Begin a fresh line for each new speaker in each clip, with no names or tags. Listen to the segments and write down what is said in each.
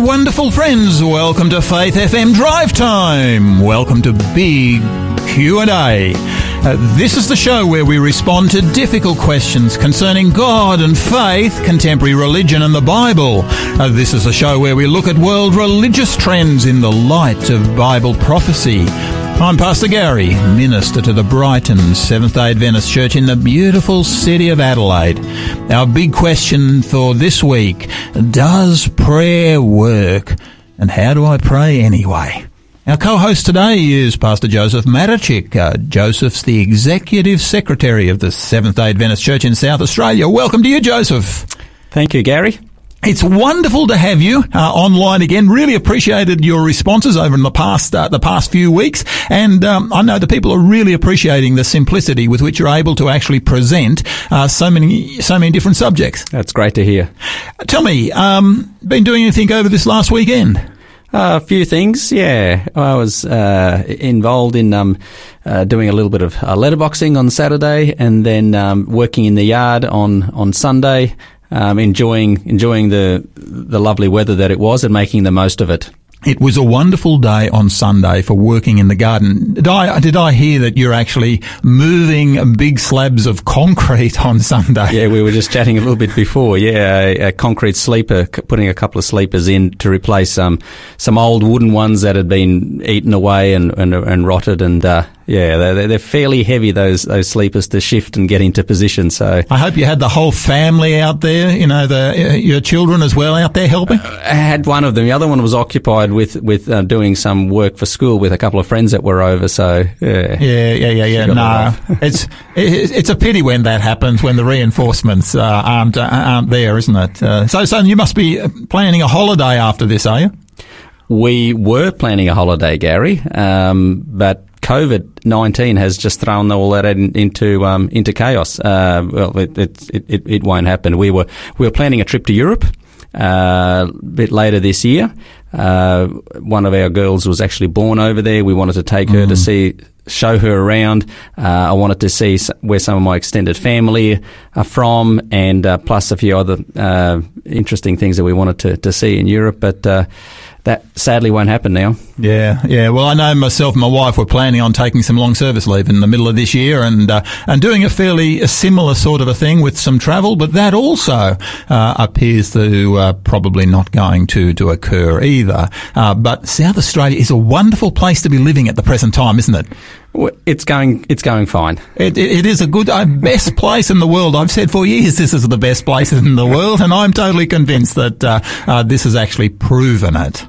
wonderful friends. Welcome to Faith FM Drive Time. Welcome to Big Q&A. Uh, this is the show where we respond to difficult questions concerning God and faith, contemporary religion and the Bible. Uh, this is a show where we look at world religious trends in the light of Bible prophecy. I'm Pastor Gary, minister to the Brighton Seventh day Adventist Church in the beautiful city of Adelaide. Our big question for this week Does prayer work? And how do I pray anyway? Our co-host today is Pastor Joseph Matichik. Uh, Joseph's the Executive Secretary of the Seventh day Adventist Church in South Australia. Welcome to you, Joseph.
Thank you, Gary.
It's wonderful to have you uh, online again. Really appreciated your responses over in the past uh, the past few weeks, and um, I know the people are really appreciating the simplicity with which you're able to actually present uh, so many so many different subjects.
That's great to hear.
Tell me, um, been doing anything over this last weekend?
Uh, a few things, yeah. I was uh, involved in um, uh, doing a little bit of uh, letterboxing on Saturday, and then um, working in the yard on on Sunday um, enjoying enjoying the the lovely weather that it was and making the most of it.
It was a wonderful day on Sunday for working in the garden. Did I, did I hear that you're actually moving big slabs of concrete on Sunday?
Yeah, we were just chatting a little bit before. Yeah, a, a concrete sleeper, putting a couple of sleepers in to replace um, some old wooden ones that had been eaten away and, and, and rotted. And uh, yeah, they're, they're fairly heavy, those, those sleepers to shift and get into position. So
I hope you had the whole family out there, you know, the, uh, your children as well out there helping? Uh,
I had one of them. The other one was occupied with, with uh, doing some work for school with a couple of friends that were over. So yeah.
Yeah, yeah, yeah, yeah. No, it's, it's a pity when that happens, when the reinforcements uh, aren't, uh, aren't there, isn't it? Uh, so, so you must be planning a holiday after this, are you?
We were planning a holiday, Gary, um, but COVID nineteen has just thrown all that in, into um, into chaos. Uh, well, it, it, it, it won't happen. We were we were planning a trip to Europe uh, a bit later this year. Uh, one of our girls was actually born over there. We wanted to take mm. her to mm. see, show her around. Uh, I wanted to see where some of my extended family are from, and uh, plus a few other uh, interesting things that we wanted to, to see in Europe. But uh, that sadly won't happen now.
Yeah, yeah. Well, I know myself and my wife were planning on taking some long service leave in the middle of this year and uh, and doing a fairly similar sort of a thing with some travel, but that also uh, appears to uh, probably not going to to occur either. Uh, but South Australia is a wonderful place to be living at the present time, isn't it?
It's going. It's going fine.
It, it is a good, uh, best place in the world. I've said for years this is the best place in the world, and I'm totally convinced that uh, uh, this has actually proven it.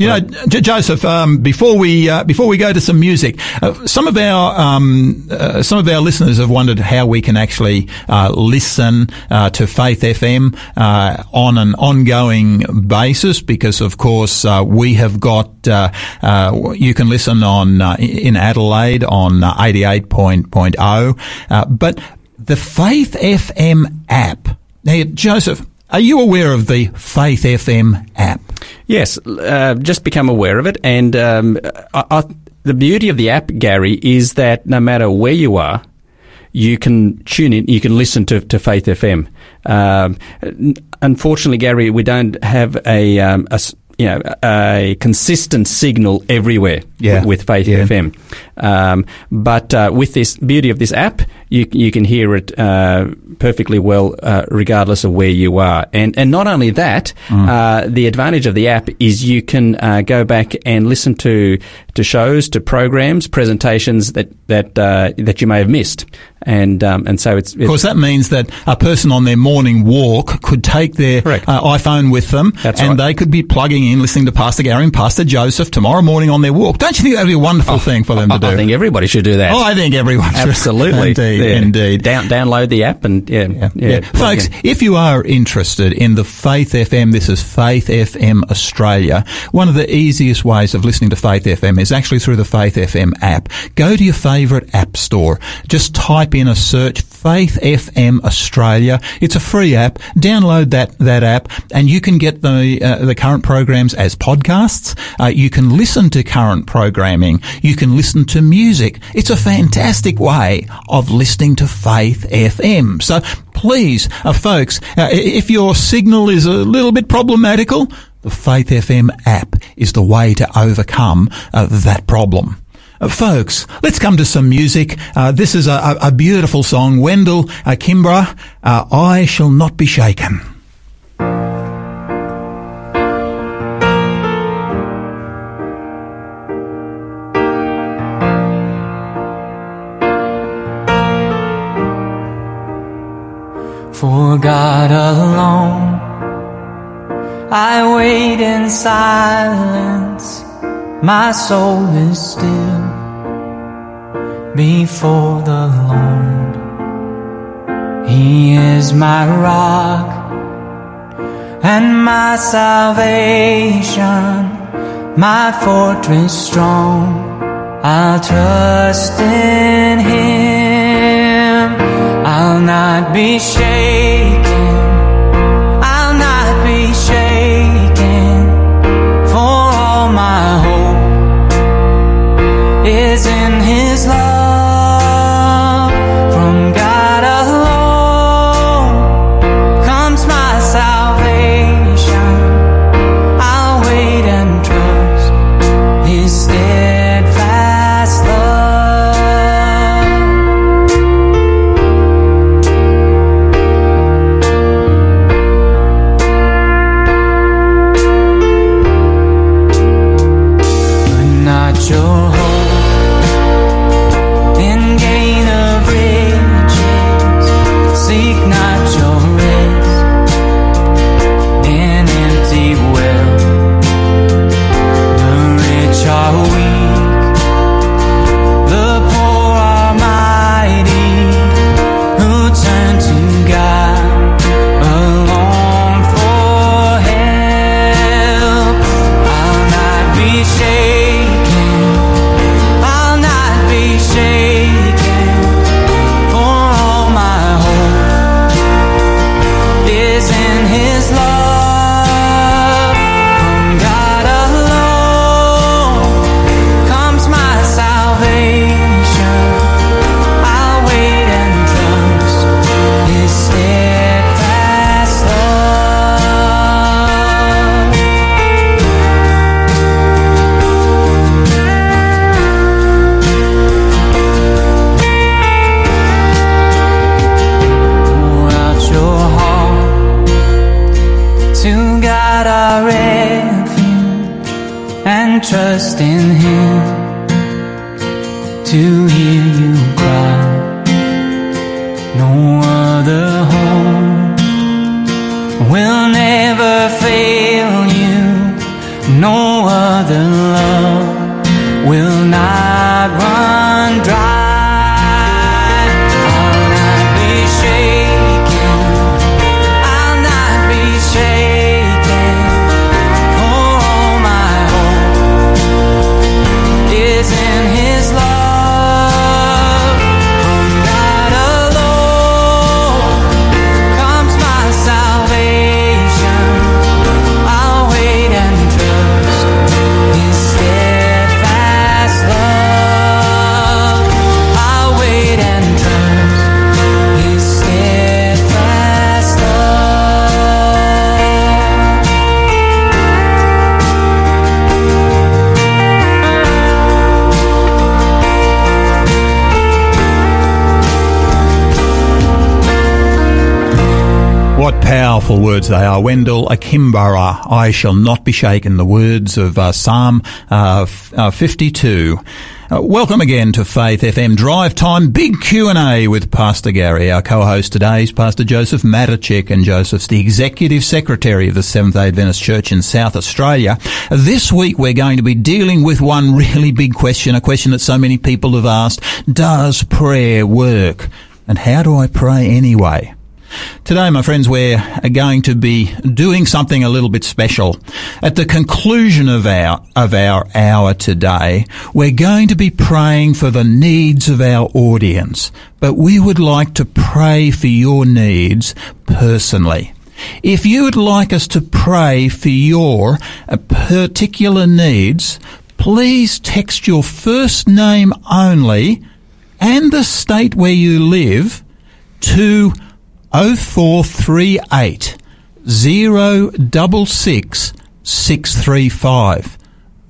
You know, J- Joseph. Um, before we uh, before we go to some music, uh, some of our um, uh, some of our listeners have wondered how we can actually uh, listen uh, to Faith FM uh, on an ongoing basis, because of course we have got you can listen on in Adelaide on eighty eight point point oh, but the Faith FM app. Now, Joseph, are you aware of the Faith FM app?
Yes, uh, just become aware of it. And um, I, I, the beauty of the app, Gary, is that no matter where you are, you can tune in, you can listen to, to Faith FM. Um, unfortunately, Gary, we don't have a, um, a you know, a consistent signal everywhere yeah. with, with Faith yeah. FM. Um, but uh, with this beauty of this app, you you can hear it uh, perfectly well, uh, regardless of where you are. And and not only that, mm. Uh, the advantage of the app is you can uh, go back and listen to to shows, to programs, presentations that that uh, that you may have missed. And um, and so it's, it's,
of course that means that a person on their morning walk could take their iPhone with them,
That's
and
right.
they could be plugging in, listening to Pastor Gary and Pastor Joseph tomorrow morning on their walk. Don't you think that'd be a wonderful oh, thing for them to do?
I think everybody should do that.
Oh, I think everyone should.
Absolutely.
indeed, indeed.
Down, download the app and yeah, yeah. yeah.
yeah. Folks, in. if you are interested in the Faith FM, this is Faith FM Australia. One of the easiest ways of listening to Faith FM is actually through the Faith FM app. Go to your favourite app store. Just type in a search Faith FM Australia. It's a free app. Download that, that app and you can get the, uh, the current programs as podcasts. Uh, you can listen to current programming. You can listen to music. It's a fantastic way of listening to Faith FM. So please, uh, folks, uh, if your signal is a little bit problematical, The Faith FM app is the way to overcome uh, that problem. Uh, folks, let's come to some music. Uh, this is a, a, beautiful song, Wendell uh, Kimbrough, uh, I Shall Not Be Shaken.
My soul is still before the Lord. He is my rock and my salvation, my fortress strong. I'll trust in Him. I'll not be shaken.
Powerful words they are. Wendell Kimbrough, I shall not be shaken. The words of uh, Psalm uh, f- uh, 52. Uh, welcome again to Faith FM Drive Time Big Q&A with Pastor Gary. Our co-host today is Pastor Joseph Matichik and Joseph's the Executive Secretary of the Seventh-day Adventist Church in South Australia. This week we're going to be dealing with one really big question, a question that so many people have asked. Does prayer work? And how do I pray anyway? Today, my friends, we're going to be doing something a little bit special. At the conclusion of our, of our hour today, we're going to be praying for the needs of our audience, but we would like to pray for your needs personally. If you would like us to pray for your uh, particular needs, please text your first name only and the state where you live to 0438 066 635.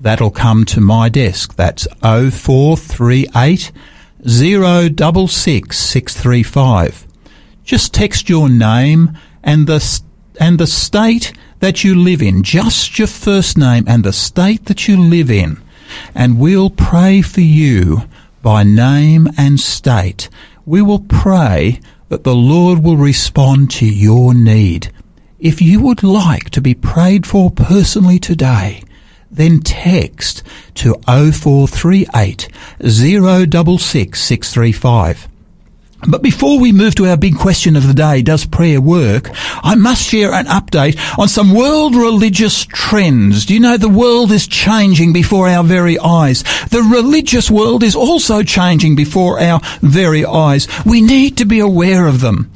That'll come to my desk. That's 0438 066 635. Just text your name and the and the state that you live in, just your first name and the state that you live in, and we'll pray for you by name and state. We will pray that the Lord will respond to your need. If you would like to be prayed for personally today, then text to 0438 066 635. But before we move to our big question of the day, does prayer work? I must share an update on some world religious trends. Do you know the world is changing before our very eyes? The religious world is also changing before our very eyes. We need to be aware of them.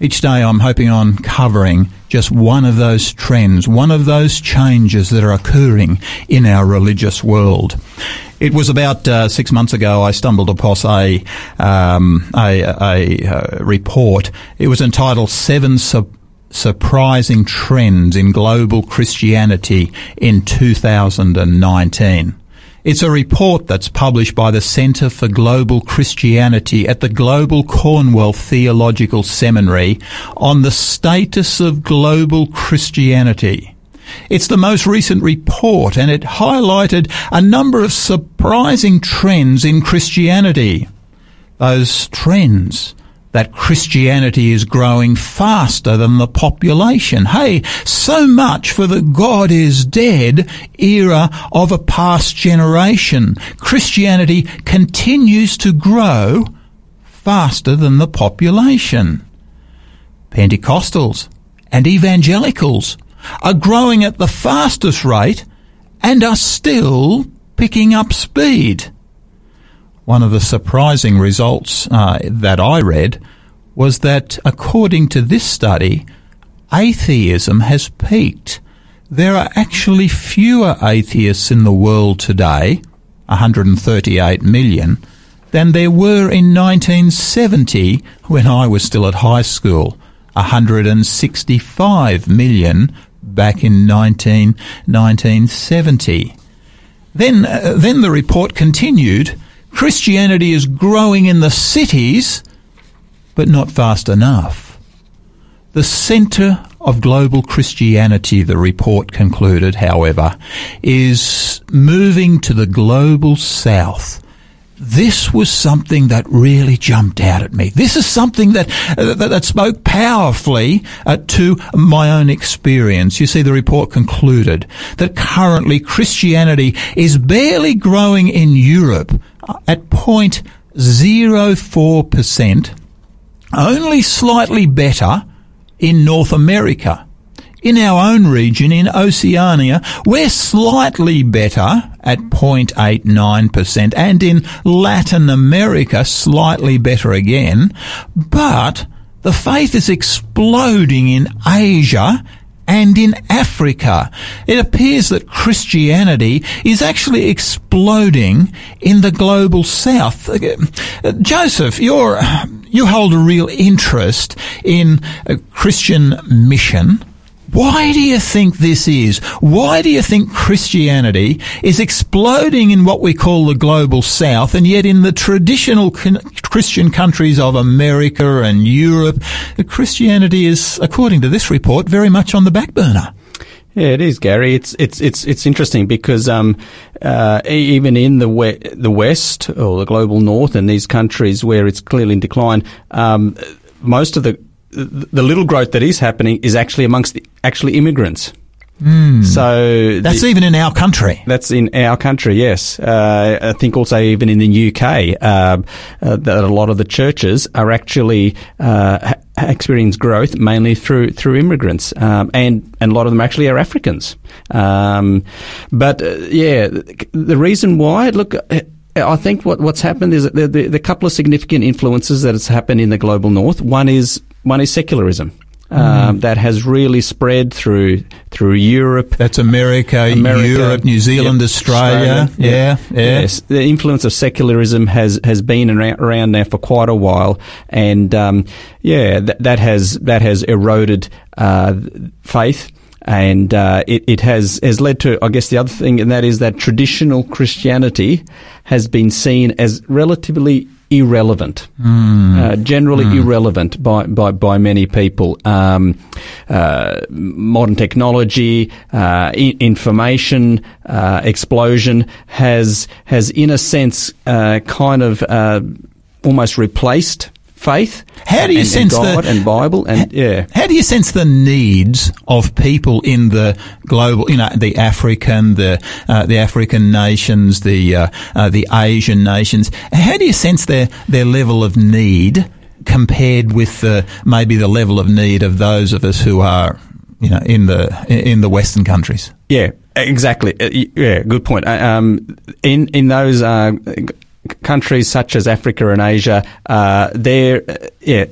Each day I'm hoping on covering just one of those trends, one of those changes that are occurring in our religious world. It was about uh, six months ago I stumbled upon a, um, a, a, uh report. It was entitled Seven Sub- Surprising Trends in Global Christianity in 2019. It's a report that's published by the Centre for Global Christianity at the Gordon-Conwell Theological Seminary on the status of global Christianity. It's the most recent report and it highlighted a number of surprising trends in Christianity. Those trends that Christianity is growing faster than the population. Hey, so much for the God is dead era of a past generation. Christianity continues to grow faster than the population. Pentecostals and evangelicals are growing at the fastest rate and are still picking up speed. One of the surprising results uh, that I read was that, according to this study, atheism has peaked. There are actually fewer atheists in the world today, 138 million, than there were in 1970 when I was still at high school, 165 million back in 19, 1970. Then, uh, then the report continued. Christianity is growing in the cities, but not fast enough. The centre of global Christianity, the report concluded, however, is moving to the global south. This was something that really jumped out at me. This is something that uh, that, that, spoke powerfully uh, to my own experience. You see, the report concluded that currently Christianity is barely growing in Europe at 0.04 percent, only slightly better in North America. In our own region, in Oceania, we're slightly better at 0.89%, and in Latin America, slightly better again. But the faith is exploding in Asia and in Africa. It appears that Christianity is actually exploding in the global south. Joseph, you're, you hold a real interest in Christian mission. Why do you think this is? Why do you think Christianity is exploding in what we call the global south and yet in the traditional Christian countries of America and Europe, Christianity is, according to this report, very much on the back burner?
Yeah, it is, Gary. It's it's it's it's interesting because um, uh, even in the we- the West or the global North and these countries where it's clearly in decline, um, most of the the little growth that is happening is actually amongst the actually immigrants.
Mm.
So
that's
the,
even in our country.
That's in our country, yes. Uh, I think also even in the UK, uh, uh, that a lot of the churches are actually uh, ha- experience growth mainly through through immigrants, um, and and a lot of them actually are Africans. Um, but uh, yeah, the reason why, look. I think what, what's happened is the, the, the couple of significant influences that has happened in the global north. One is one is secularism. Um, mm. that has really spread through through Europe.
That's America, America Europe, New Zealand,
yep,
Australia.
Australia.
Yeah, yeah.
Yes, the influence of secularism has has been around, around now for quite a while, and um, yeah, that, that has that has eroded uh, faith. and uh, it, it has has led to, I guess, the other thing, and that is that traditional Christianity has been seen as relatively irrelevant, uh, generally irrelevant by, by, by many people. Um, uh, modern technology, uh, I- information uh, explosion has has, in a sense, uh, kind of uh, almost replaced faith.
How do you
and,
sense
and
the-
and Bible and yeah.
How do you sense the needs of people in the global, you know, the African, the uh, the African nations, the uh, uh, the Asian nations? How do you sense their their level of need compared with the, maybe the level of need of those of us who are, you know, in the in the Western countries?
Yeah, exactly. Uh, Yeah, good point. Uh, Um, in in those uh, countries such as Africa and Asia, uh, their uh, yeah.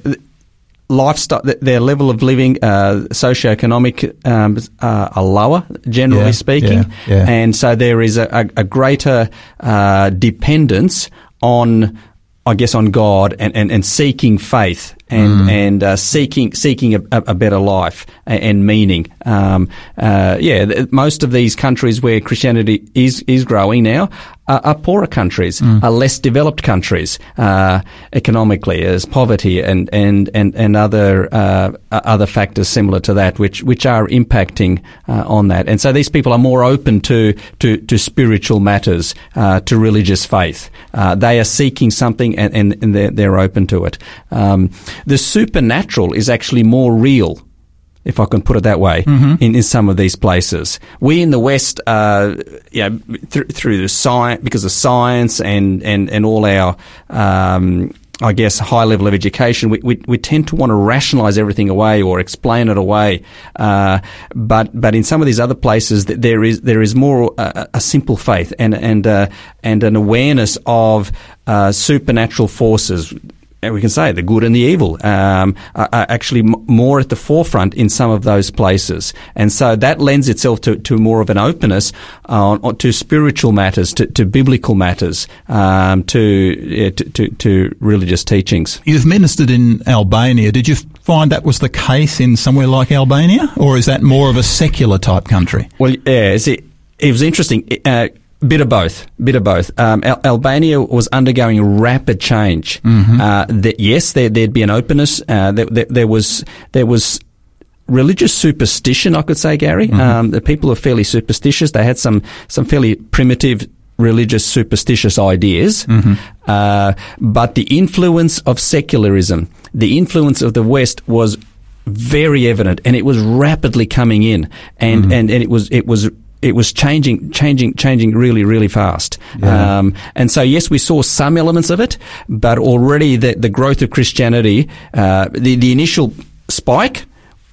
Lifestyle, their level of living, uh, socioeconomic, um, uh, are lower, generally
Yeah,
speaking,
yeah, yeah.
and so there is a, a, a greater uh, dependence on, I guess, on God and, and, and seeking faith and
Mm.
and uh, seeking seeking a, a better life and, meaning. Um, uh, yeah, most of these countries where Christianity is is growing now are, are poorer countries,
Mm.
are less developed countries uh, economically, as poverty and and and and other uh, other factors similar to that, which which are impacting uh, on that. And so these people are more open to to, to spiritual matters, uh, to religious faith. Uh, they are seeking something, and, and, and they're, they're open to it. Um, the supernatural is actually more real if I can put it that way, in, in some of these places. We in the West, uh, you know, th- through the science, because of science and, and, and all our, um, I guess, high level of education, we, we, we tend to want to rationalize everything away or explain it away. Uh, but, but in some of these other places, th- there is, there is more uh, a simple faith and, and, uh, and an awareness of, uh, supernatural forces we can say the good and the evil um, are, are actually m- more at the forefront in some of those places, and so that lends itself to, to more of an openness on, on- to spiritual matters, to, to biblical matters, um, to, to, to to religious teachings.
You've ministered in Albania. Did you find that was the case in somewhere like Albania, or is that more of a secular type country?
Well, yeah, see, it was interesting. Uh, Bit of both. Bit of both. Um, Al- Albania was undergoing rapid change. Uh, that yes, there, there'd be an openness. Uh, there, there, there was there was religious superstition. I could say, Gary. Um, the people are fairly superstitious. They had some some fairly primitive religious superstitious ideas. Uh, but the influence of secularism, the influence of the West was very evident, and it was rapidly coming in, and and, and it was it was. It was changing, changing, changing really, really fast. Um, and so, yes, we saw some elements of it, but already the, the growth of Christianity, uh, the, the initial spike,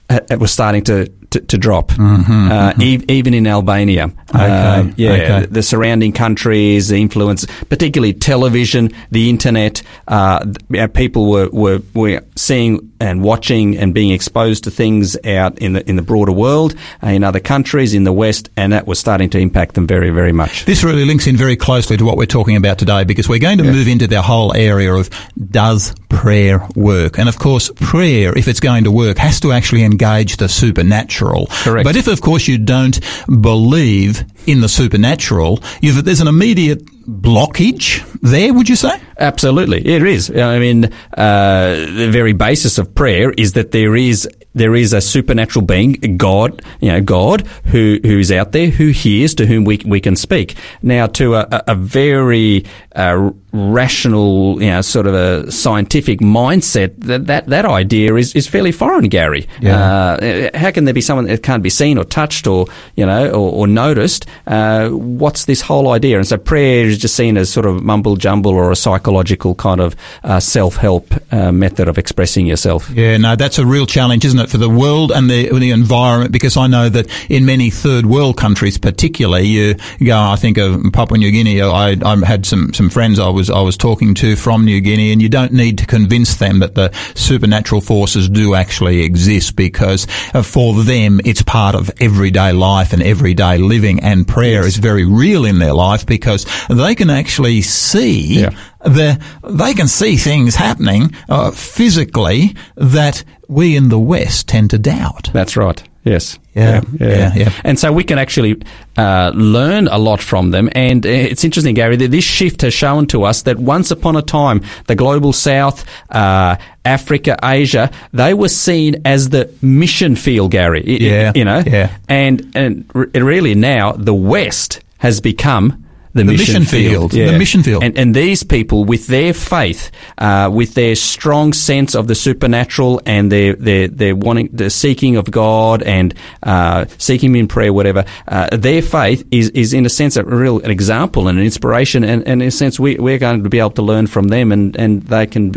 uh, it was starting to, to, to drop, uh, ev- even in Albania. Uh, yeah,
okay.
the, surrounding countries, the influence, particularly television, the internet. Uh, people were, were were seeing and watching and being exposed to things out in the in the broader world, uh, in other countries, in the West, and that was starting to impact them very, very much.
This really links in very closely to what we're talking about today because we're going to move into the whole area of does prayer work? And of course, prayer, if it's going to work, has to actually engage the supernatural.
Correct.
But if, of course, you don't believe in the supernatural, you've, there's an immediate blockage there, would you say?
Absolutely, it is. I mean, uh, the very basis of prayer is that there is there is a supernatural being, God, you know, God, who who is out there, who hears, to whom we we can speak. Now, to a, a- very uh, rational, you know, sort of a scientific mindset, that that, that idea is, is fairly foreign, Gary. Uh, how can there be someone that can't be seen or touched or you know or, or noticed? Uh, what's this whole idea? And so prayer is just seen as sort of mumble jumble or a psychological kind of uh, self help uh, method of expressing yourself.
Yeah, no, that's a real challenge, isn't it, for the world and the, the environment? Because I know that in many third world countries, particularly, you go. I think of Papua New Guinea. I, I had some some friends I was I was talking to from New Guinea, and you don't need to convince them that the supernatural forces do actually exist, because uh, for them it's part of everyday life and everyday living, and prayer is very real in their life because they can actually see
Yeah.
The, they can see things happening uh, physically that we in the West tend to doubt.
That's right. Yes.
Yeah, yeah, yeah.
And so we can actually uh, learn a lot from them. And uh, it's interesting, Gary, that this shift has shown to us that once upon a time, the global south, uh, Africa, Asia, they were seen as the mission field, Gary.
Yeah,
You know?
yeah.
And, and really now, the West has become the,
mission field, the mission field.
And, and these people, with their faith, uh, with their strong sense of the supernatural, and their their their wanting, the seeking of God, and uh, seeking Him in prayer, whatever, uh, their faith is is in a sense a real an example and an inspiration, and, and in a sense we we're going to be able to learn from them, and and they can.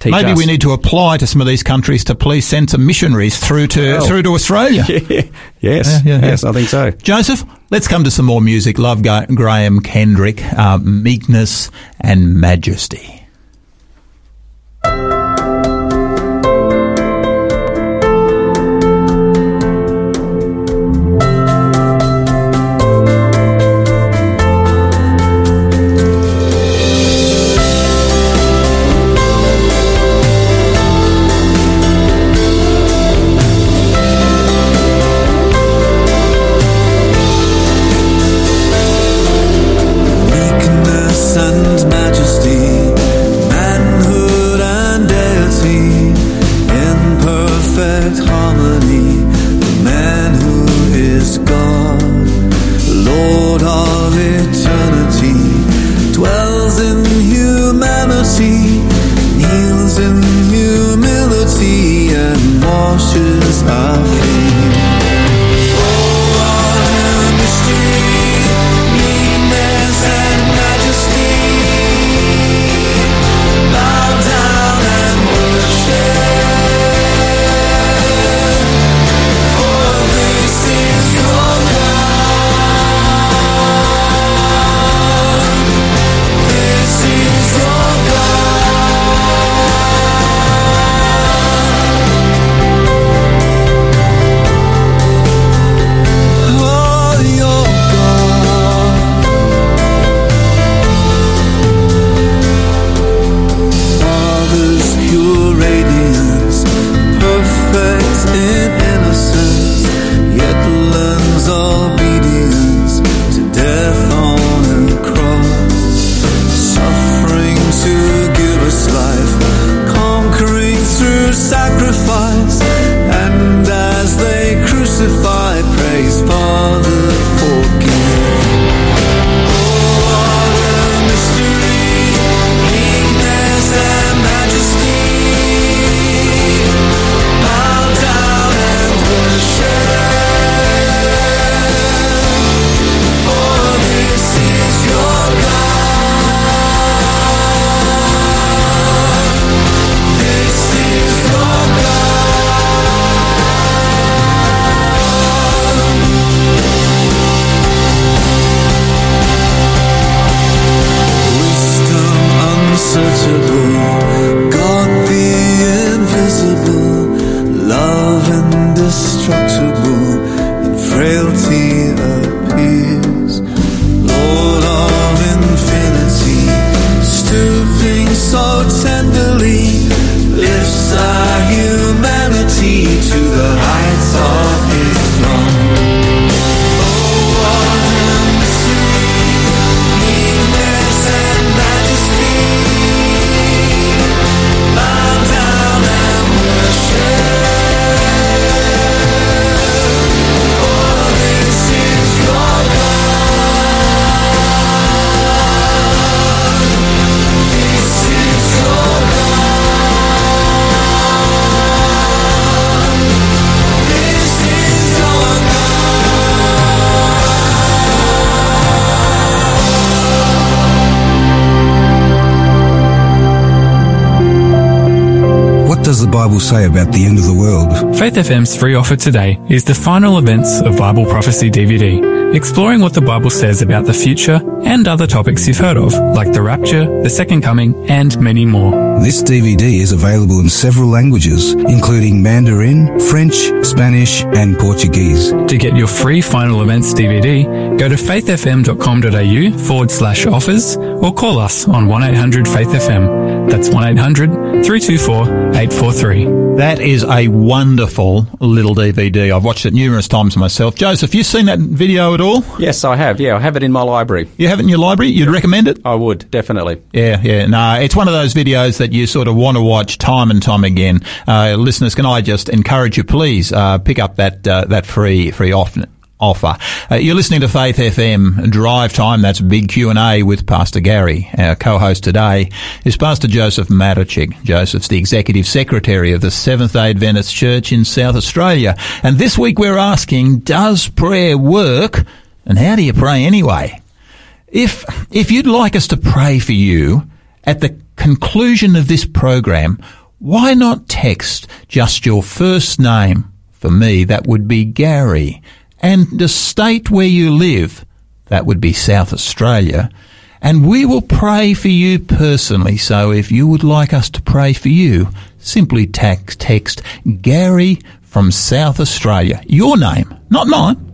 Teach
Maybe
us.
we need to apply to some of these countries to please send some missionaries through to
Well.
through to Australia.
yes,
Yeah, yeah, yeah.
yes, I think so.
Joseph, let's come to some more music. Love Graham Kendrick, uh, Meekness and Majesty.
About the end of the world?
Faith FM's free offer today is the final events of Bible Prophecy DVD, exploring what the Bible says about the future and other topics you've heard of, like the rapture, the second coming, and many more.
This DVD is available in several languages, including Mandarin, French, Spanish, and Portuguese.
To get your free final events DVD, go to faithfm.com.au forward slash offers or call us on 1 800 Faith FM. That's 1 800 324 843.
That is a wonderful little DVD. I've watched it numerous times myself. Joseph, you seen that video at all?
Yes, I have. Yeah, I have it in my library.
You have it in your library? You'd recommend it?
I would definitely.
Yeah, yeah. No, it's one of those videos that you sort of want to watch time and time again. Uh, listeners, can I just encourage you, please, uh, pick up that uh, that free free off- offer. Uh, you're listening to Faith FM Drive Time. That's Big Q and A with Pastor Gary. Our co-host today is Pastor Joseph Matichik. Joseph's the executive secretary of the Seventh Day Adventist Church in South Australia. And this week we're asking, does prayer work? And how do you pray anyway? If if you'd like us to pray for you at the conclusion of this program, why not text just your first name? For me, that would be Gary, and the state where you live, that would be South Australia, and we will pray for you personally. So if you would like us to pray for you, simply text, text Gary from South Australia, your name, not mine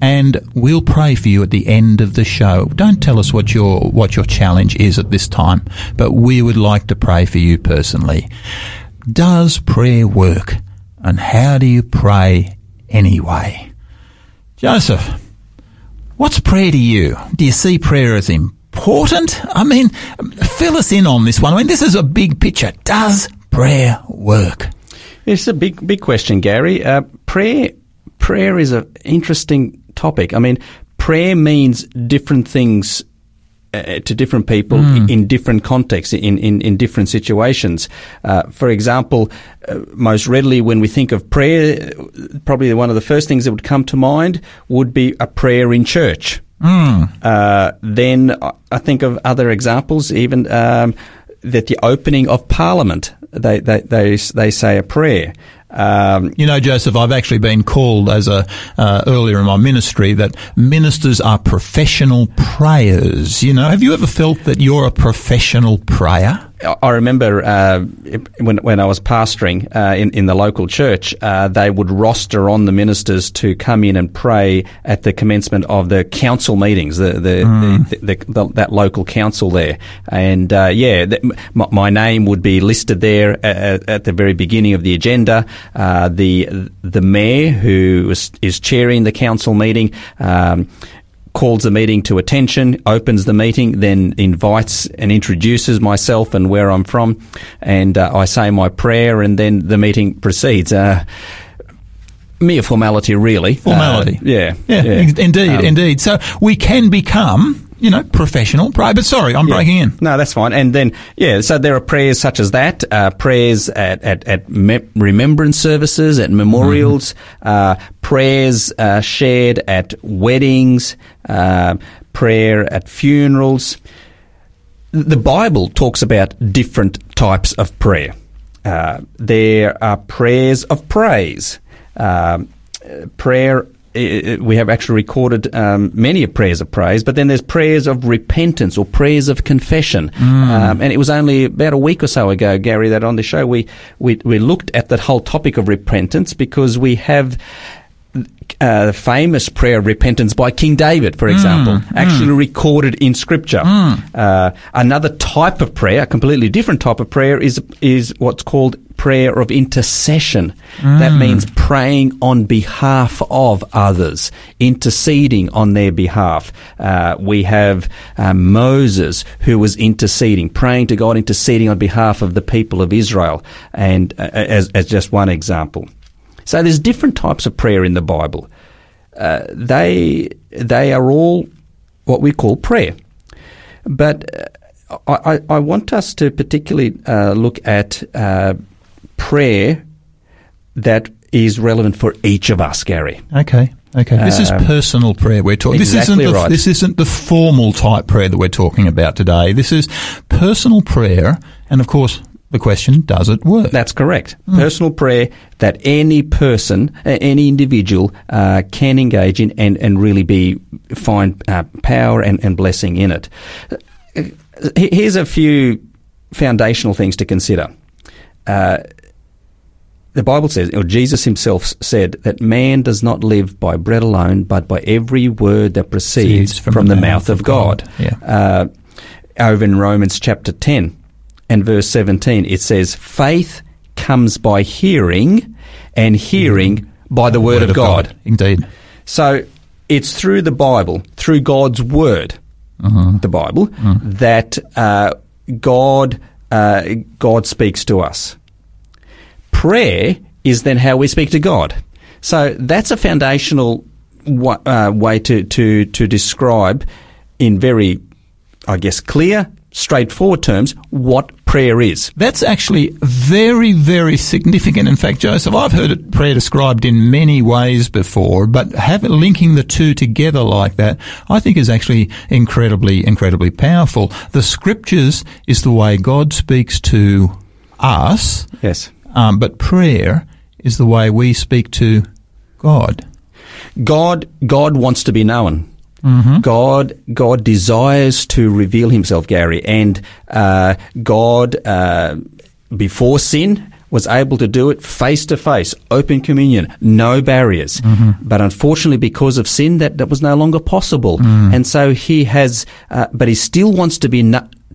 and we'll pray for you at the end of the show. Don't tell us what your what your challenge is at this time, but we would like to pray for you personally. Does prayer work? And how do you pray anyway? Joseph, what's prayer to you? Do you see prayer as important? I mean, fill us in on this one. I mean, this is a big picture. Does prayer work?
It's a big, big question, Gary. Uh, prayer, prayer is an interesting topic. I mean, prayer means different things uh, to different people in, in different contexts, in, in, in different situations. Uh, for example, uh, most readily when we think of prayer, uh, probably one of the first things that would come to mind would be a prayer in church. Uh, then I- I think of other examples, even um, that the opening of Parliament, they, they, they, they say a prayer. Um,
You know, Joseph, I've actually been called as a uh, earlier in my ministry that ministers are professional prayers. You know, have you ever felt that you're a professional prayer?
I- remember uh, when when I was pastoring uh, in in the local church, uh, they would roster on the ministers to come in and pray at the commencement of the council meetings, the the, the, the, the that local council there, and uh, yeah, th- my, my name would be listed there at, at the very beginning of the agenda. Uh, the the mayor who is, is chairing the council meeting. Um, calls the meeting to attention, opens the meeting, then invites and introduces myself and where I'm from, and uh, I say my prayer, and then the meeting proceeds. Uh, mere formality, really.
Formality.
Uh, yeah,
Yeah, ex- indeed,
Um,
indeed. So we can become, you know, professional prayer. But sorry, I'm
Yeah.
breaking in.
No, that's fine. And then, yeah, so there are prayers such as that, uh, prayers at, at, at me- remembrance services, at memorials, uh, prayers uh, shared at weddings, uh, prayer at funerals. The Bible talks about different types of prayer. Uh, there are prayers of praise. Uh, prayer i- i- we have actually recorded um, many prayers of praise, but then there's prayers of repentance or prayers of confession. Um, and it was only about a week or so ago, Gary, that on the show we, we, we looked at that whole topic of repentance because we have uh, the famous prayer of repentance by King David, for example, actually recorded in Scripture. Uh, another type of prayer, a completely different type of prayer, is is what's called prayer of intercession. That means praying on behalf of others, interceding on their behalf. Uh, we have uh, Moses who was interceding, praying to God, interceding on behalf of the people of Israel, and uh, as as just one example. So there's different types of prayer in the Bible. Uh, they they are all what we call prayer, but uh, I, I, want us to particularly uh, look at uh, prayer that is relevant for each of us, Gary.
Okay. Okay. This is
Um,
personal prayer we're talking. This
exactly
isn't the,
right.
this isn't the formal type prayer that we're talking about today. This is personal prayer, and of course, the question: Does it work?
That's correct. Personal prayer that any person, any individual uh, can engage in and, and really be find uh, power and, and blessing in it. Here's a few foundational things to consider. Uh, the Bible says, or Jesus himself said, that man does not live by bread alone, but by every word that proceeds
Proceeds
from, the, mouth, of God.
Yeah.
Uh, over in Romans chapter 10, and verse 17, it says, Faith comes by hearing, and hearing by the word, of God.
Indeed.
So it's through the Bible, through God's word, the Bible, that uh, God uh, God speaks to us. Prayer is then how we speak to God. So that's a foundational wa- uh, way to, to to describe in very, I guess, clear, straightforward terms what prayer is.
That's actually very, very significant. In fact, Joseph, I've heard it prayer described in many ways before, but have, linking the two together like that, I think is actually incredibly, incredibly powerful. The scriptures is the way God speaks to us,
Yes.
um, but prayer is the way we speak to God.
God God wants to be known. God God desires to reveal Himself, Gary, and uh, God uh, before sin was able to do it face to face, open communion, no barriers. But unfortunately, because of sin, that that was no longer possible, and so He has. Uh, but He still wants to be.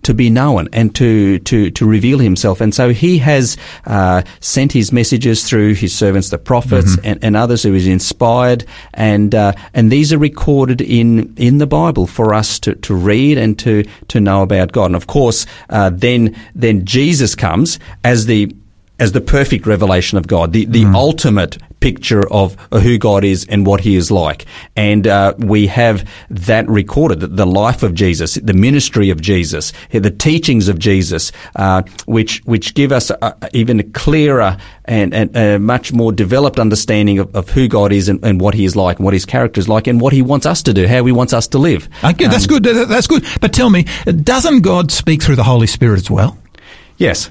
To be known and to, to, to reveal himself. And so he has uh, sent his messages through his servants, the prophets, and, and others who is inspired. And uh, and these are recorded in, in the Bible for us to, to read and to, to know about God. And of course, uh, then then Jesus comes as the as the perfect revelation of God, the, the ultimate picture of who God is and what He is like. And uh, we have that recorded, the- the life of Jesus, the ministry of Jesus, the teachings of Jesus, uh, which which give us a, even a clearer and, and a much more developed understanding of, of who God is and, and what He is like, and what His character is like, and what He wants us to do, how He wants us to live.
Okay, that's good. That's good. But tell me, doesn't God speak through the Holy Spirit as well?
Yes.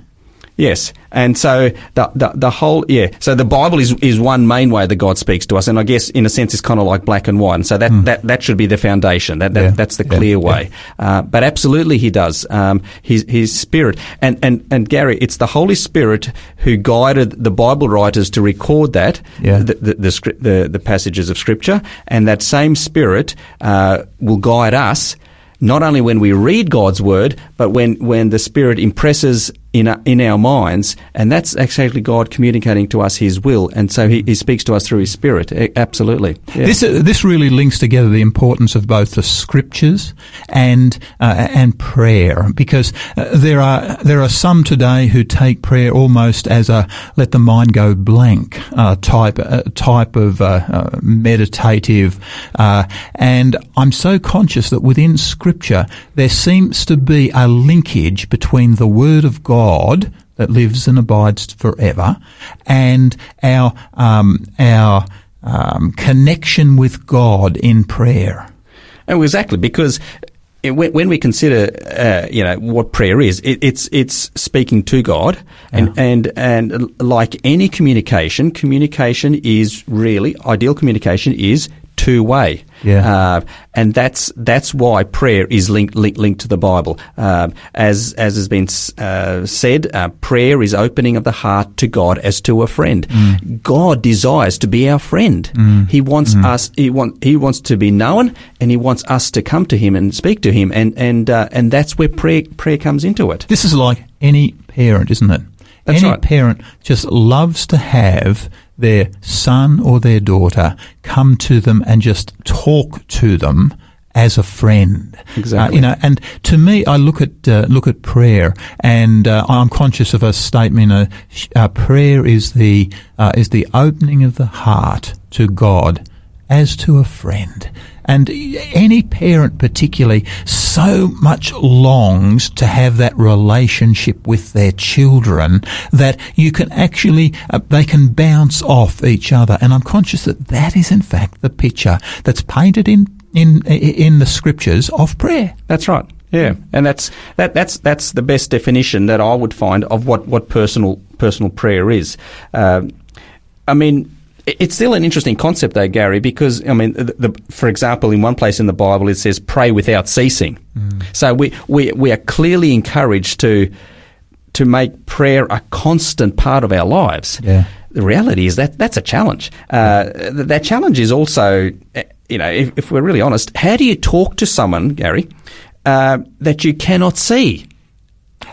Yes, and so the, the the whole yeah. So the Bible is is one main way that God speaks to us, and I guess in a sense it's kind of like black and white. And so that that, that should be the foundation. That, that
Yeah,
that's the
yeah,
clear
yeah.
way. Uh, but absolutely, He does. Um, his His Spirit and and and Gary, it's the Holy Spirit who guided the Bible writers to record that
Yeah.
the the the, the the passages of Scripture, and that same Spirit uh, will guide us not only when we read God's word, but when, when the Spirit impresses in our, in our minds, and that's actually God communicating to us His will, and so He, he speaks to us through His Spirit. Absolutely. Yeah.
This uh, this really links together the importance of both the scriptures and uh, and prayer because uh, there are there are some today who take prayer almost as a let the mind go blank uh, type uh, type of uh, uh, meditative uh, and I'm so conscious that within scripture there seems to be a linkage between the word of God that lives and abides forever and our um, our um, connection with God in prayer.
Oh, exactly, because when, we consider, uh, you know, what prayer is, it, it's it's speaking to God, and and and like any communication, communication is really ideal. Communication is two way.
Yeah.
Uh, and that's that's why prayer is linked linked, linked to the Bible. Um, as as has been uh, said, uh, prayer is opening of the heart to God as to a friend. God desires to be our friend. He wants us. He want he wants to be known, and he wants us to come to him and speak to him. And and uh, and that's where prayer prayer comes into it.
This is like any parent, isn't it?
That's
any
right.
parent just loves to have their son or their daughter come to them and just talk to them as a friend.
Exactly.
Uh, you know, and to me, I look at uh, look at prayer, and uh, I'm conscious of a statement. Uh, sh- uh, prayer is the uh, is the opening of the heart to God as to a friend. And any parent particularly so much longs to have that relationship with their children that you can actually, uh, they can bounce off each other. And I'm conscious that that is in fact the picture that's painted in, in, in the scriptures of prayer.
That's right. Yeah, and that's that that's that's the best definition that I would find of what, what personal personal prayer is. Um, I mean, it's still an interesting concept, though, Gary, because I mean, the, the, for example, in one place in the Bible it says "pray without ceasing." So we, we we are clearly encouraged to to make prayer a constant part of our lives.
Yeah.
The reality is that that's a challenge. Uh, th- that challenge is also, uh, you know, if, if we're really honest, how do you talk to someone, Gary, uh, that you cannot see?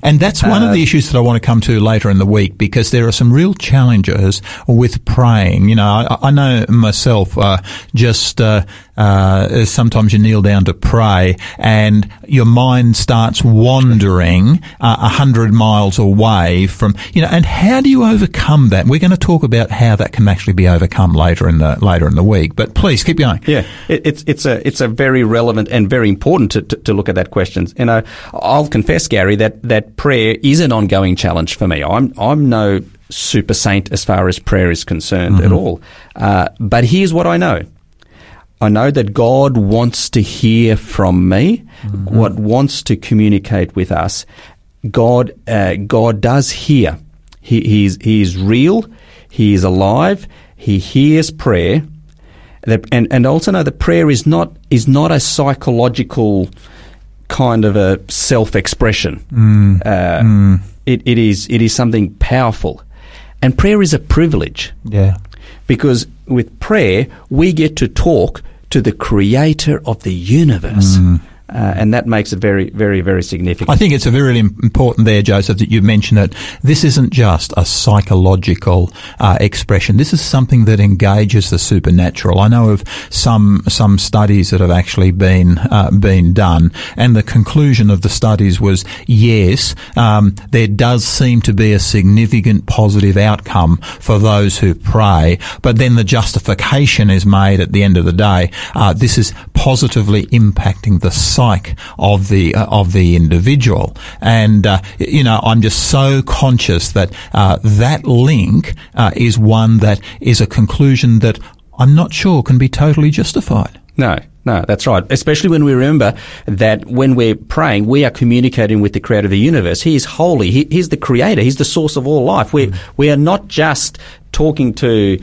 And that's one of the issues that I want to come to later in the week because there are some real challenges with praying. You know, I, I know myself, uh, just, uh, uh, sometimes you kneel down to pray and your mind starts wandering uh, a hundred miles away from, you know, and how do you overcome that? We're going to talk about how that can actually be overcome later in the, later in the week, but please keep going.
Yeah, it, it's it's a it's a very relevant and very important to, to, to look at that question. And I, I'll confess, Gary, that that prayer is an ongoing challenge for me. I'm I'm no super saint as far as prayer is concerned at all. Uh, but here's what I know. I know that God wants to hear from me, what wants to communicate with us. God, uh, God does hear. He, he's, he is real. He is alive. He hears prayer. That- and, and also know that prayer is not, is not a psychological kind of a self-expression. Mm. Uh, mm. It, it is, it is something powerful. And prayer is a privilege
Yeah.
because with prayer we get to talk to the creator of the universe mm. Uh, and that makes it very very very significant
I think it's a very im- important there, Joseph, that you mention that this isn't just a psychological uh, expression. This is something that engages the supernatural. I know of some some studies that have actually been uh, been done, and the conclusion of the studies was yes, um, there does seem to be a significant positive outcome for those who pray, but then the justification is made at the end of the day. Uh, this is positively impacting the psyche of the uh, of the individual, and uh, you know I'm just so conscious that uh, that link uh, is one that is a conclusion that I'm not sure can be totally justified.
no no that's right. Especially when we remember that when we're praying we are communicating with the creator of the universe. He is holy. He, he's the creator. He's the source of all life. We we are not just talking to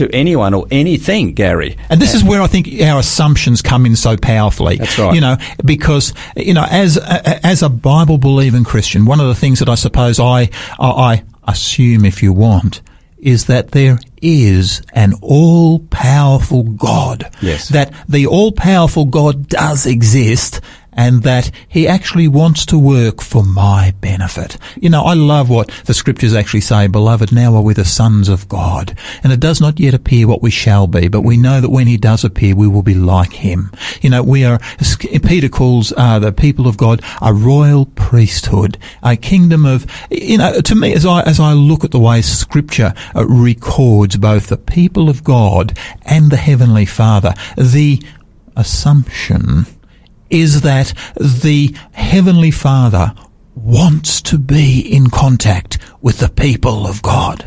to anyone or anything gary
And this is where I think our assumptions come in so powerfully.
That's right.
You know, because you know, as a, as a Bible believing Christian, one of the things that I suppose I I assume, if you want, is that there is an all powerful God.
Yes.
That the all powerful God does exist. And that he actually wants to work for my benefit. You know, I love what the scriptures actually say, beloved, now are we the sons of God. And it does not yet appear what we shall be, but we know that when he does appear, we will be like him. You know, we are, Peter calls uh, the people of God a royal priesthood, a kingdom of, you know, to me, as I, as I look at the way scripture uh, records both the people of God and the heavenly father, the assumption is that the Heavenly Father wants to be in contact with the people of God.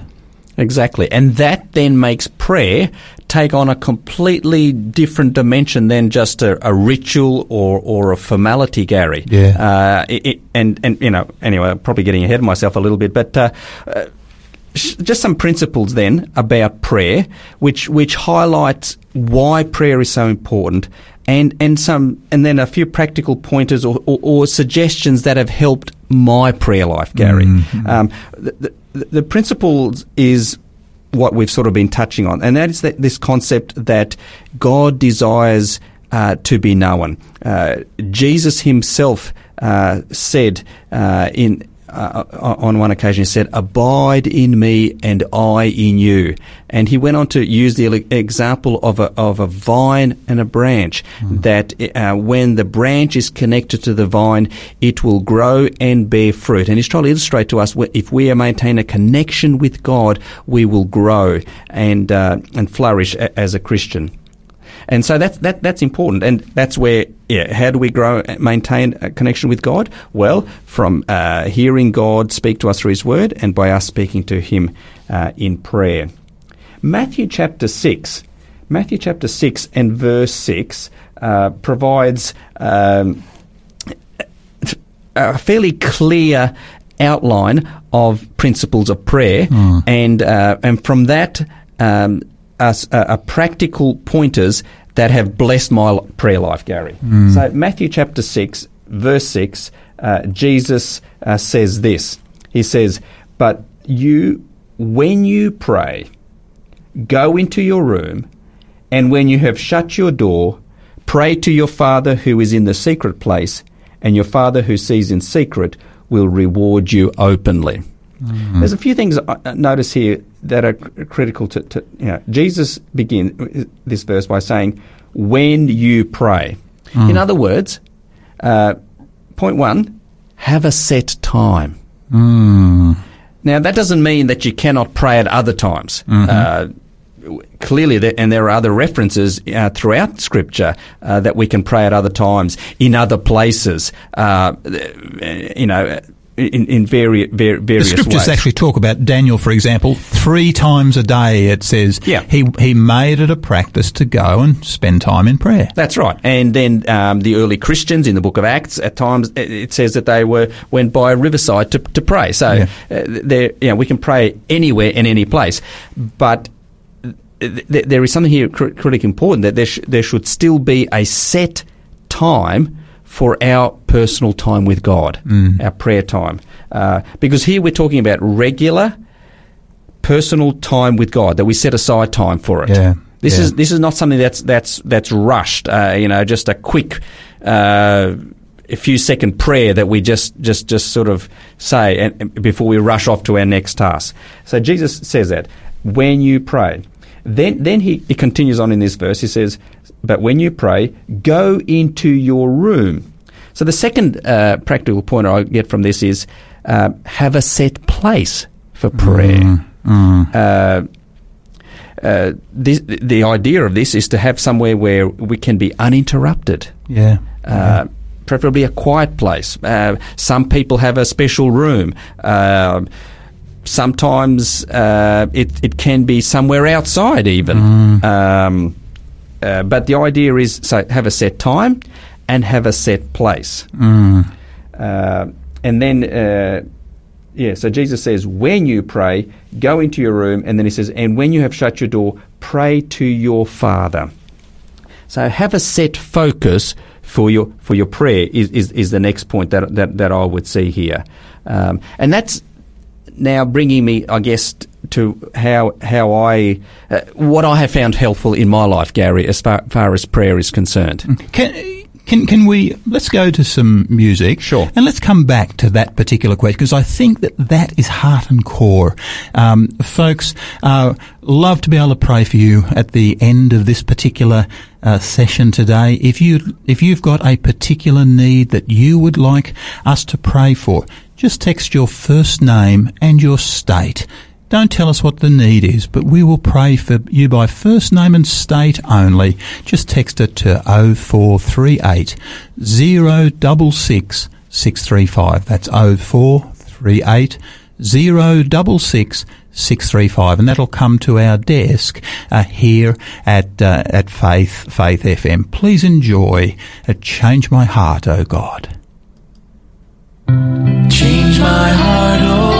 Exactly. And that then makes prayer take on a completely different dimension than just a, a ritual or, or a formality, Gary.
Yeah.
Uh, it, it, and, and, you know, anyway, I'm probably getting ahead of myself a little bit, but, uh, uh, sh- just some principles then about prayer, which, which highlights why prayer is so important. And, and some, and then a few practical pointers or, or, or suggestions that have helped my prayer life, Gary. Um, the, the, the principles is what we've sort of been touching on, and that is that this concept that God desires uh, to be known. Uh, Jesus himself uh, said uh, in uh, on one occasion he said, "Abide in me, and I in you." And he went on to use the example of a of a vine and a branch. That uh, when the branch is connected to the vine, it will grow and bear fruit. And he's trying to illustrate to us if we maintain a connection with God, we will grow and uh, and flourish a- as a Christian. And so that's that, that's important, and that's where yeah. How do we grow, maintain a connection with God? Well, from uh, hearing God speak to us through His Word, and by us speaking to Him uh, in prayer. Matthew chapter six, Matthew chapter six and verse six uh, provides. Um, a fairly clear outline of principles of prayer, and uh, and from that, um, us uh, uh, practical pointers that have blessed my prayer life, Gary. So Matthew chapter six, verse six, uh, Jesus uh, says this. He says, "But you, when you pray, go into your room, and when you have shut your door, pray to your Father who is in the secret place, and your Father who sees in secret will reward you openly. There's a few things I notice here that are critical to, to you know, Jesus begins this verse by saying, when you pray. In other words, uh, point one, have a set time. Now, that doesn't mean that you cannot pray at other times. Uh, clearly, there, and there are other references uh, throughout Scripture uh, that we can pray at other times, in other places, uh, you know, in, in vari- var-
The scriptures
ways.
actually talk about Daniel, for example, three times a day. It says
Yeah.
he he made it a practice to go and spend time in prayer.
That's right. And then um, the early Christians in the book of Acts, at times it- it says that they were went by a riverside to, to pray. So
Yeah.
uh, there, you know, we can pray anywhere in any place. But th- th- there is something here cr- critically important that there, sh- there should still be a set time for our personal time with God, our prayer time. Uh, because here we're talking about regular personal time with God, that we set aside time for it.
Yeah,
This
yeah.
is this is not something that's that's that's rushed. Uh, you know, just a quick, uh, a few second prayer that we just just just sort of say and, and before we rush off to our next task. So Jesus says that when you pray, then then he, he continues on in this verse. He says, "But when you pray, go into your room." So the second uh, practical point I get from this is uh, have a set place for prayer. Uh, uh, this, the idea of this is to have somewhere where we can be uninterrupted.
Yeah.
Uh, Preferably a quiet place. Uh, some people have a special room. Uh, sometimes uh, it, it can be somewhere outside, even. Um, uh, but the idea is so have a set time and have a set place. Uh, and then, uh, yeah, so Jesus says, when you pray, go into your room, and then he says, and when you have shut your door, pray to your Father. So have a set focus for your for your prayer is, is, is the next point that, that, that I would see here, um, and that's now bringing me, I guess, to how how I uh, what I have found helpful in my life, Gary, as far, far as prayer is concerned.
Can, can can we let's go to some music?
Sure.
And let's come back to that particular question because I think that that is heart and core. Um, folks, uh, love to be able to pray for you at the end of this particular uh, session today. If you if you've got a particular need that you would like us to pray for, just text your first name and your state. Don't tell us what the need is, but we will pray for you by first name and state only. Just text it to 0438 066 635. That's 0438 066 635 and that'll come to our desk uh, here at uh, at Faith Faith FM. Please enjoy uh, Change My Heart, oh God.
Change my heart, oh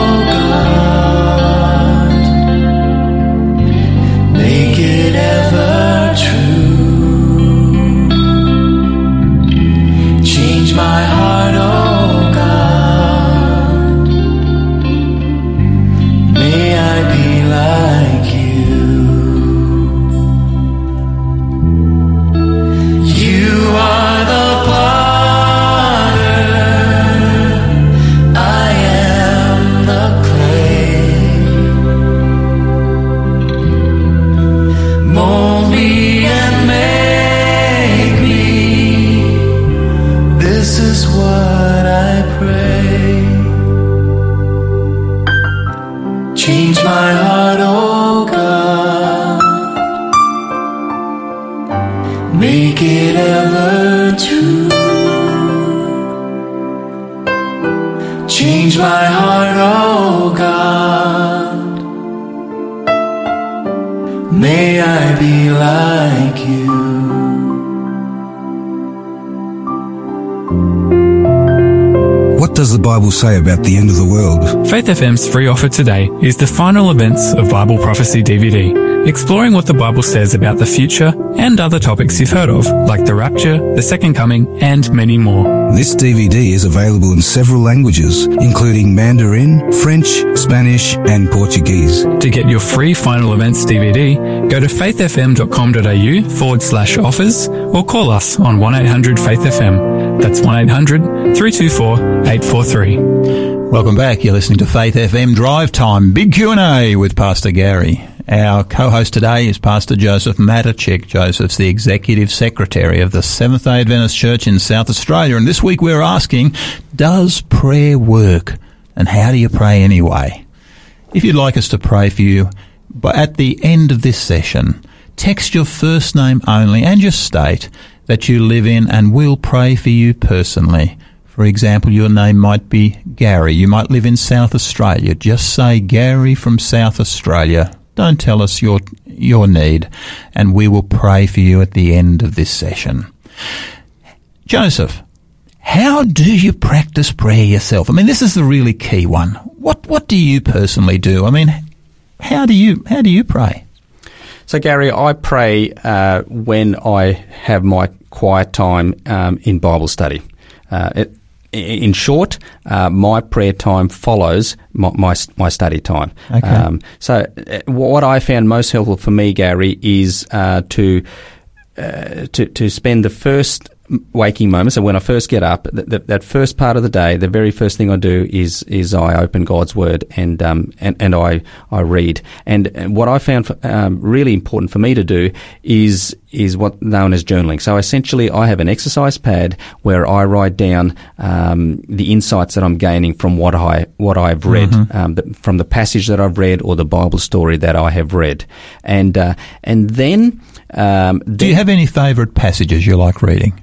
Bible say about the end of the world?
Faith FM's free offer today is the final events of Bible Prophecy DVD, exploring what the Bible says about the future and other topics you've heard of, like the rapture, the second coming, and many more.
This DVD is available in several languages, including Mandarin, French, Spanish, and Portuguese.
To get your free final events DVD, go to faithfm.com.au forward slash offers or call us on 1 800 Faith FM. That's 1 800 324 843.
Welcome back. You're listening to Faith FM Drive Time, Big Q&A with Pastor Gary. Our co-host today is Pastor Joseph Matachik. Joseph's the Executive Secretary of the Seventh-day Adventist Church in South Australia. And this week we're asking, does prayer work? And how do you pray anyway? If you'd like us to pray for you, but at the end of this session, text your first name only and your state that you live in and we'll pray for you personally. For example, your name might be Gary. You might live in South Australia. Just say Gary from South Australia. Don't tell us your your need, and we will pray for you at the end of this session. Joseph, how do you practice prayer yourself? I mean, this is the really key one. What what do you personally do? I mean, how do you how do you pray?
So, Gary, I pray uh, when I have my quiet time um, in Bible study. Uh, it, in short, uh, my prayer time follows my, my, my study time.
Okay.
Um, so, uh, what I found most helpful for me, Gary, is uh, to uh, to to spend the first waking moments. So when I first get up, th- th- that first part of the day, the very first thing I do is is I open God's Word and um, and, and I I read. And, and what I found f- um, really important for me to do is is what known as journaling. So essentially, I have an exercise pad where I write down um, the insights that I'm gaining from what I what I've read, um, the, from the passage that I've read or the Bible story that I have read, and uh, and then. Um,
Do you have any favourite passages you like reading?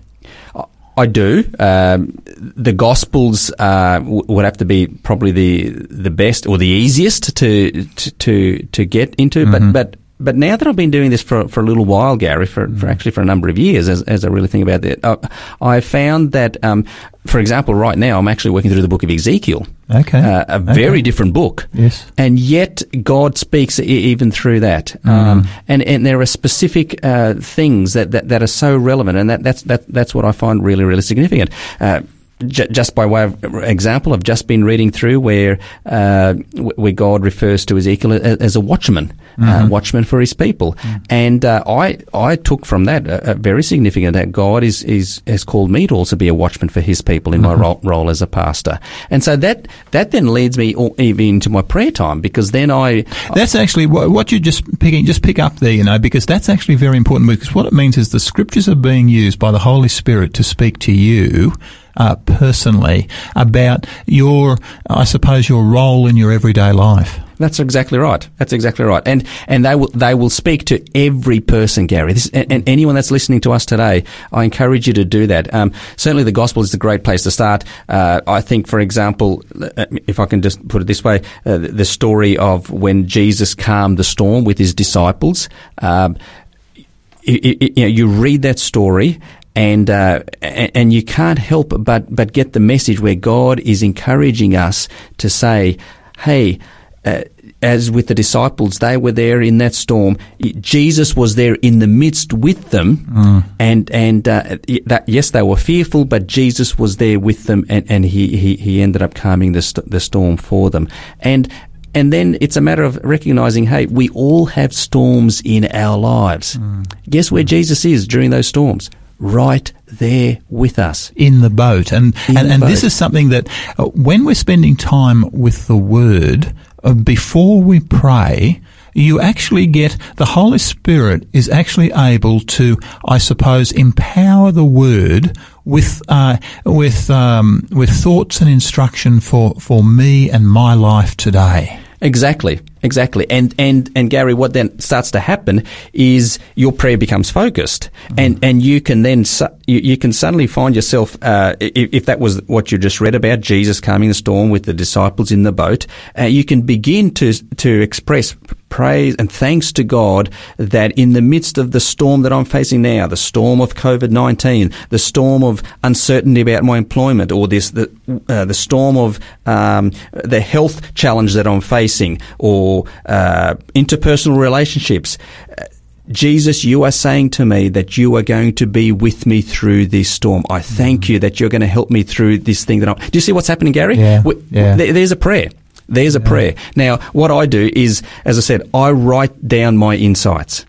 I do. Um, the Gospels uh, would have to be probably the the best or the easiest to to to, to get into. But but but now that I've been doing this for for a little while, Gary, for, for actually for a number of years, as, as I really think about it, uh, I found that, um, for example, right now I'm actually working through the book of Ezekiel.
Okay.
Uh, a
Okay.
very different book.
Yes.
And yet God speaks e- even through that. Um, and, and there are specific uh, things that, that, that are so relevant, and that, that's, that, that's what I find really, really significant. Uh, ju- just by way of example, I've just been reading through where uh, where God refers to Ezekiel as a watchman, uh, watchman for his people, and uh, I I took from that a, a very significant that God is is has called me to also be a watchman for His people in my role, role as a pastor, and so that that then leads me all, even into my prayer time because then I
That's actually what, what you're just picking, just pick up there, you know, because that's actually very important because what it means is the scriptures are being used by the Holy Spirit to speak to you uh, personally about your, I suppose, your role in your everyday life.
That's exactly right. That's exactly right. And and they will they will speak to every person, Gary. This, and, and anyone that's listening to us today, I encourage you to do that. Um, certainly, the gospel is a great place to start. Uh, I think, for example, uh, if I can just put it this way, uh, the story of when Jesus calmed the storm with his disciples. Um, i- you know, you read that story and uh, and you can't help but but get the message where God is encouraging us to say, "Hey." Uh, as with the disciples, they were there in that storm. Jesus was there in the midst with them, and and uh, that yes, they were fearful, but Jesus was there with them, and, and he, he he ended up calming the st- the storm for them. And and then it's a matter of recognizing, hey, we all have storms in our lives. Guess where Jesus is during those storms? Right there with us.
in the boat. And
In
and, and this is something that uh, when we're spending time with the Word uh, before we pray. You actually get the Holy Spirit is actually able to, I suppose, empower the Word with uh, with um, with thoughts and instruction for for me and my life today.
Exactly, exactly. And and and Gary, what then starts to happen is your prayer becomes focused, and and you can then su- you, you can suddenly find yourself uh, if, if that was what you just read about Jesus calming the storm with the disciples in the boat, uh, you can begin to to express praise and thanks to God that in the midst of the storm that I'm facing now, the storm of COVID nineteen, the storm of uncertainty about my employment, or this the uh, the storm of um, the health challenge that I'm facing, or uh, interpersonal relationships. uh, Jesus, you are saying to me that you are going to be with me through this storm. I thank you that you're going to help me through this thing that I'm. Do you see what's happening, Gary?
Yeah,
We-
yeah.
there- there's a prayer. There's a prayer. Now, what I do is, as I said, I write down my insights.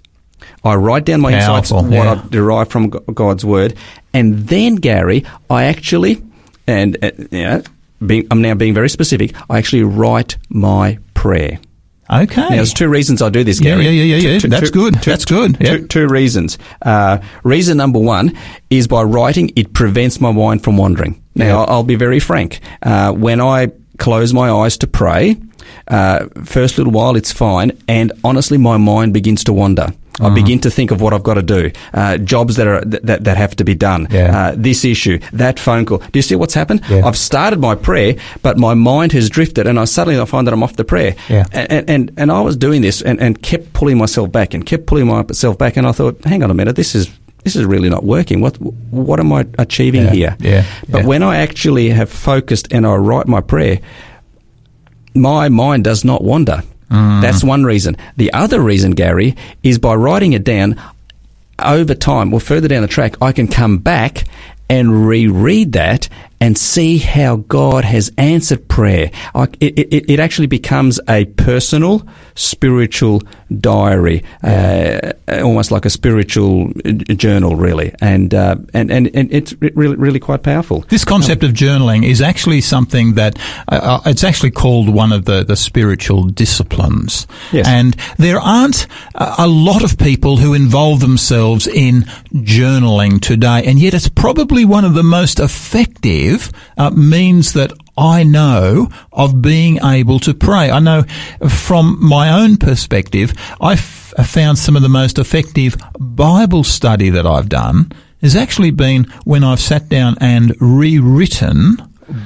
I write down my insights,
Powerful,
what
yeah.
I derive from God's word, and then, Gary, I actually, and uh, you know, being, I'm now being very specific. I actually write my prayer.
Okay.
Now, there's two reasons I do this, Gary.
yeah, yeah, yeah, yeah. That's good. That's good. Yeah.
Two, two reasons. Uh, reason number one is by writing, it prevents my mind from wandering. Now. I'll, I'll be very frank. Uh, when I close my eyes to pray, uh, first little while it's fine, and honestly, my mind begins to wander. I
Mm-hmm.
begin to think of what I've got to do, uh, jobs that are that, that have to be done,
Yeah.
uh, this issue, that phone call. Do you see what's happened?
Yeah.
I've started my prayer, but my mind has drifted, and I suddenly I find that I'm off the prayer.
Yeah.
And, and, and I was doing this and, and kept pulling myself back and kept pulling myself back. And I thought, hang on a minute, this is, this is really not working. What, what am I achieving
Yeah,
here?
yeah,
But
yeah.
when I actually have focused and I write my prayer, my mind does not wander. That's one reason. The other reason, Gary, is by writing it down over time or further down the track, I can come back and reread that and see how God has answered prayer. I, it, it, it actually becomes a personal, spiritual diary, uh, almost like a spiritual uh, journal, really, and uh, and, and and it's really really quite powerful.
This concept of journaling is actually something that uh, uh, it's actually called one of the, the spiritual disciplines.
Yes.
And there aren't a lot of people who involve themselves in journaling today, and yet it's probably one of the most effective uh, means that I know of being able to pray. I know from my own perspective, I've found some of the most effective Bible study that I've done has actually been when I've sat down and rewritten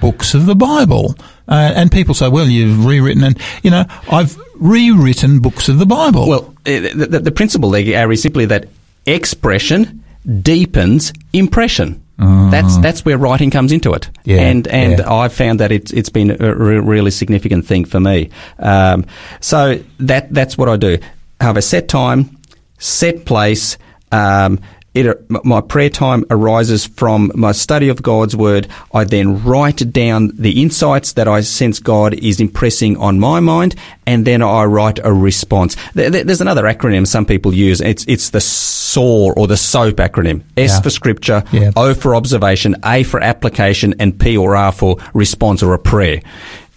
books of the Bible. Uh, and people say, well, you've rewritten, and, you know, I've rewritten books of the Bible.
Well, the, the, the principle there, Gary, is simply that expression deepens impression. That's that's where writing comes into it,
Yeah,
and and
yeah.
I've found that it's it's been a re- really significant thing for me. Um, so that that's what I do. I have a set time, set place. Um, it, uh, my prayer time arises from my study of God's word. I then write down the insights that I sense God is impressing on my mind, and then I write a response. There- there- There's another acronym some people use. It's it's the SOAR or the SOAP acronym. S
Yeah.
for scripture,
Yeah.
O for observation, A for application, and P or R for response or a prayer.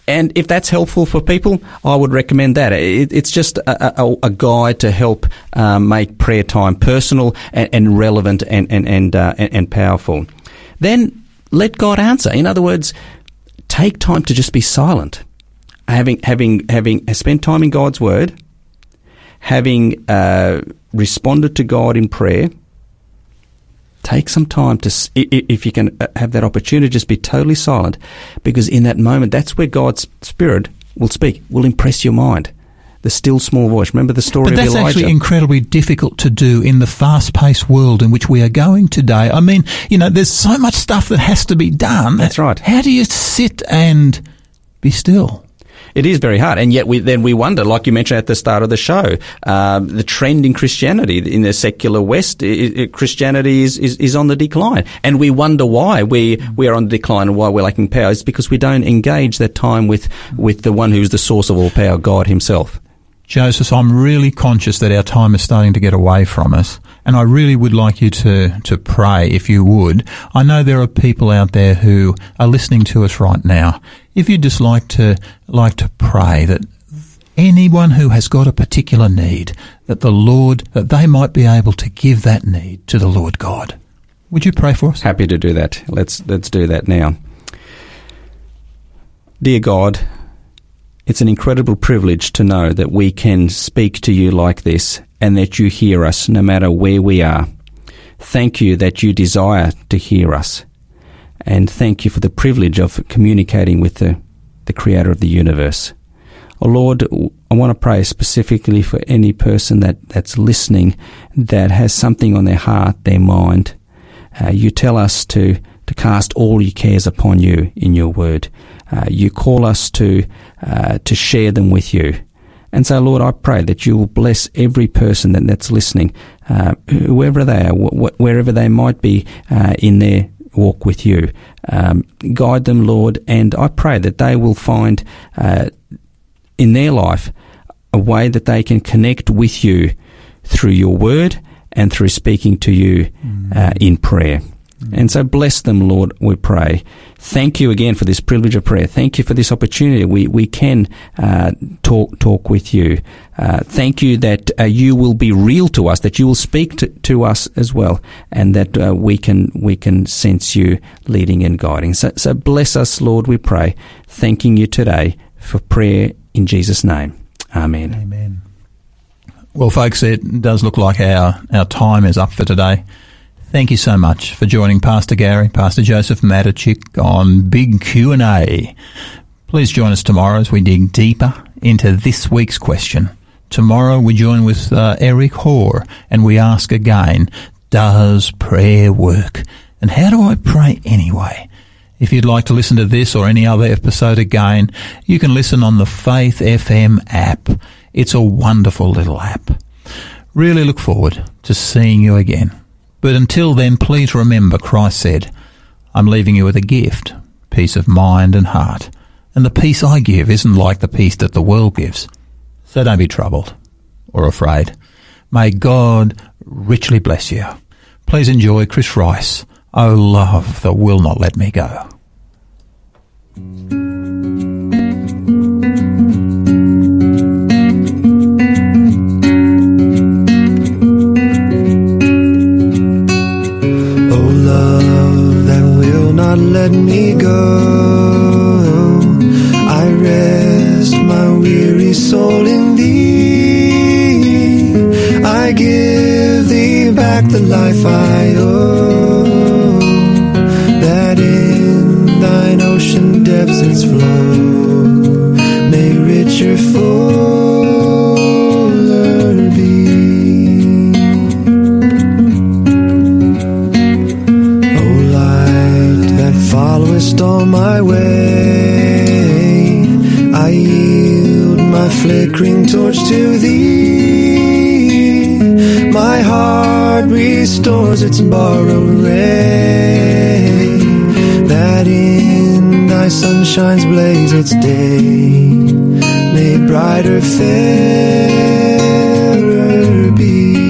And if that's helpful for people, I would recommend that. It, it's just a, a, a guide to help um, make prayer time personal and, and relevant and and and, uh, and and powerful. Then let God answer. In other words, take time to just be silent. Having having having spent time in God's Word, having uh, responded to God in prayer, take some time to, s- i- i- if you can uh, have that opportunity, just be totally silent, because in that moment, that's where God's Spirit will speak, will impress your mind. The still small voice. Remember the story
But
of
that's actually incredibly difficult to do in the fast-paced world in which we are going today. I mean, you know, there's so much stuff that has to be done.
That's right.
How do you sit and be still?
It is very hard, and yet we then we wonder, like you mentioned at the start of the show, um, the trend in Christianity in the secular West, i i Christianity is, is is on the decline, and we wonder why we we are on the decline and why we're lacking power. It's because we don't engage that time with with the one who's the source of all power, God Himself.
Joseph, I'm really conscious that our time is starting to get away from us, and I really would like you to, to pray if you would. I know there are people out there who are listening to us right now. If you'd just like to, like to pray that anyone who has got a particular need, that the Lord, that they might be able to give that need to the Lord God. Would you pray for us?
Happy to do that. Let's let's do that now. Dear God, it's an incredible privilege to know that we can speak to you like this and that you hear us no matter where we are. Thank you that you desire to hear us. And thank you for the privilege of communicating with the, the creator of the universe. Oh Lord, I want to pray specifically for any person that, that's listening that has something on their heart, their mind. Uh, you tell us to, to cast all your cares upon you in your word. Uh, you call us to, uh, to share them with you. And so, Lord, I pray that you will bless every person that, that's listening, uh, whoever they are, wh- wh- wherever they might be uh, in their walk with you. Um, guide them, Lord, and I pray that they will find uh, in their life a way that they can connect with you through your word and through speaking to you uh, in prayer. And so bless them, Lord, we pray. Thank you again for this privilege of prayer. Thank you for this opportunity. We, we can uh, talk, talk with you. Uh, thank you that uh, you will be real to us, that you will speak to, to us as well, and that uh, we can we can sense you leading and guiding. So, so bless us, Lord, we pray. Thanking you today for prayer in Jesus' name. Amen.
Amen. Well, folks, it does look like our, our time is up for today. Thank you so much for joining Pastor Gary, Pastor Joseph Matichik on Big Q&A. Please join us tomorrow as we dig deeper into this week's question. Tomorrow we join with uh, Eric Hoare and we ask again, does prayer work? And how do I pray anyway? If you'd like to listen to this or any other episode again, you can listen on the Faith FM app. It's a wonderful little app. Really look forward to seeing you again. But until then, please remember Christ said, I'm leaving you with a gift, peace of mind and heart. And the peace I give isn't like the peace that the world gives. So don't be troubled or afraid. May God richly bless you. Please enjoy Chris Rice. Oh, love that will not let me go.
Not let me go. I rest my weary soul in thee. I give thee back the life I owe. That in thine ocean depths its flow flickering torch to thee. My heart restores its borrowed ray, that in thy sunshine's blaze its day made brighter, fairer be.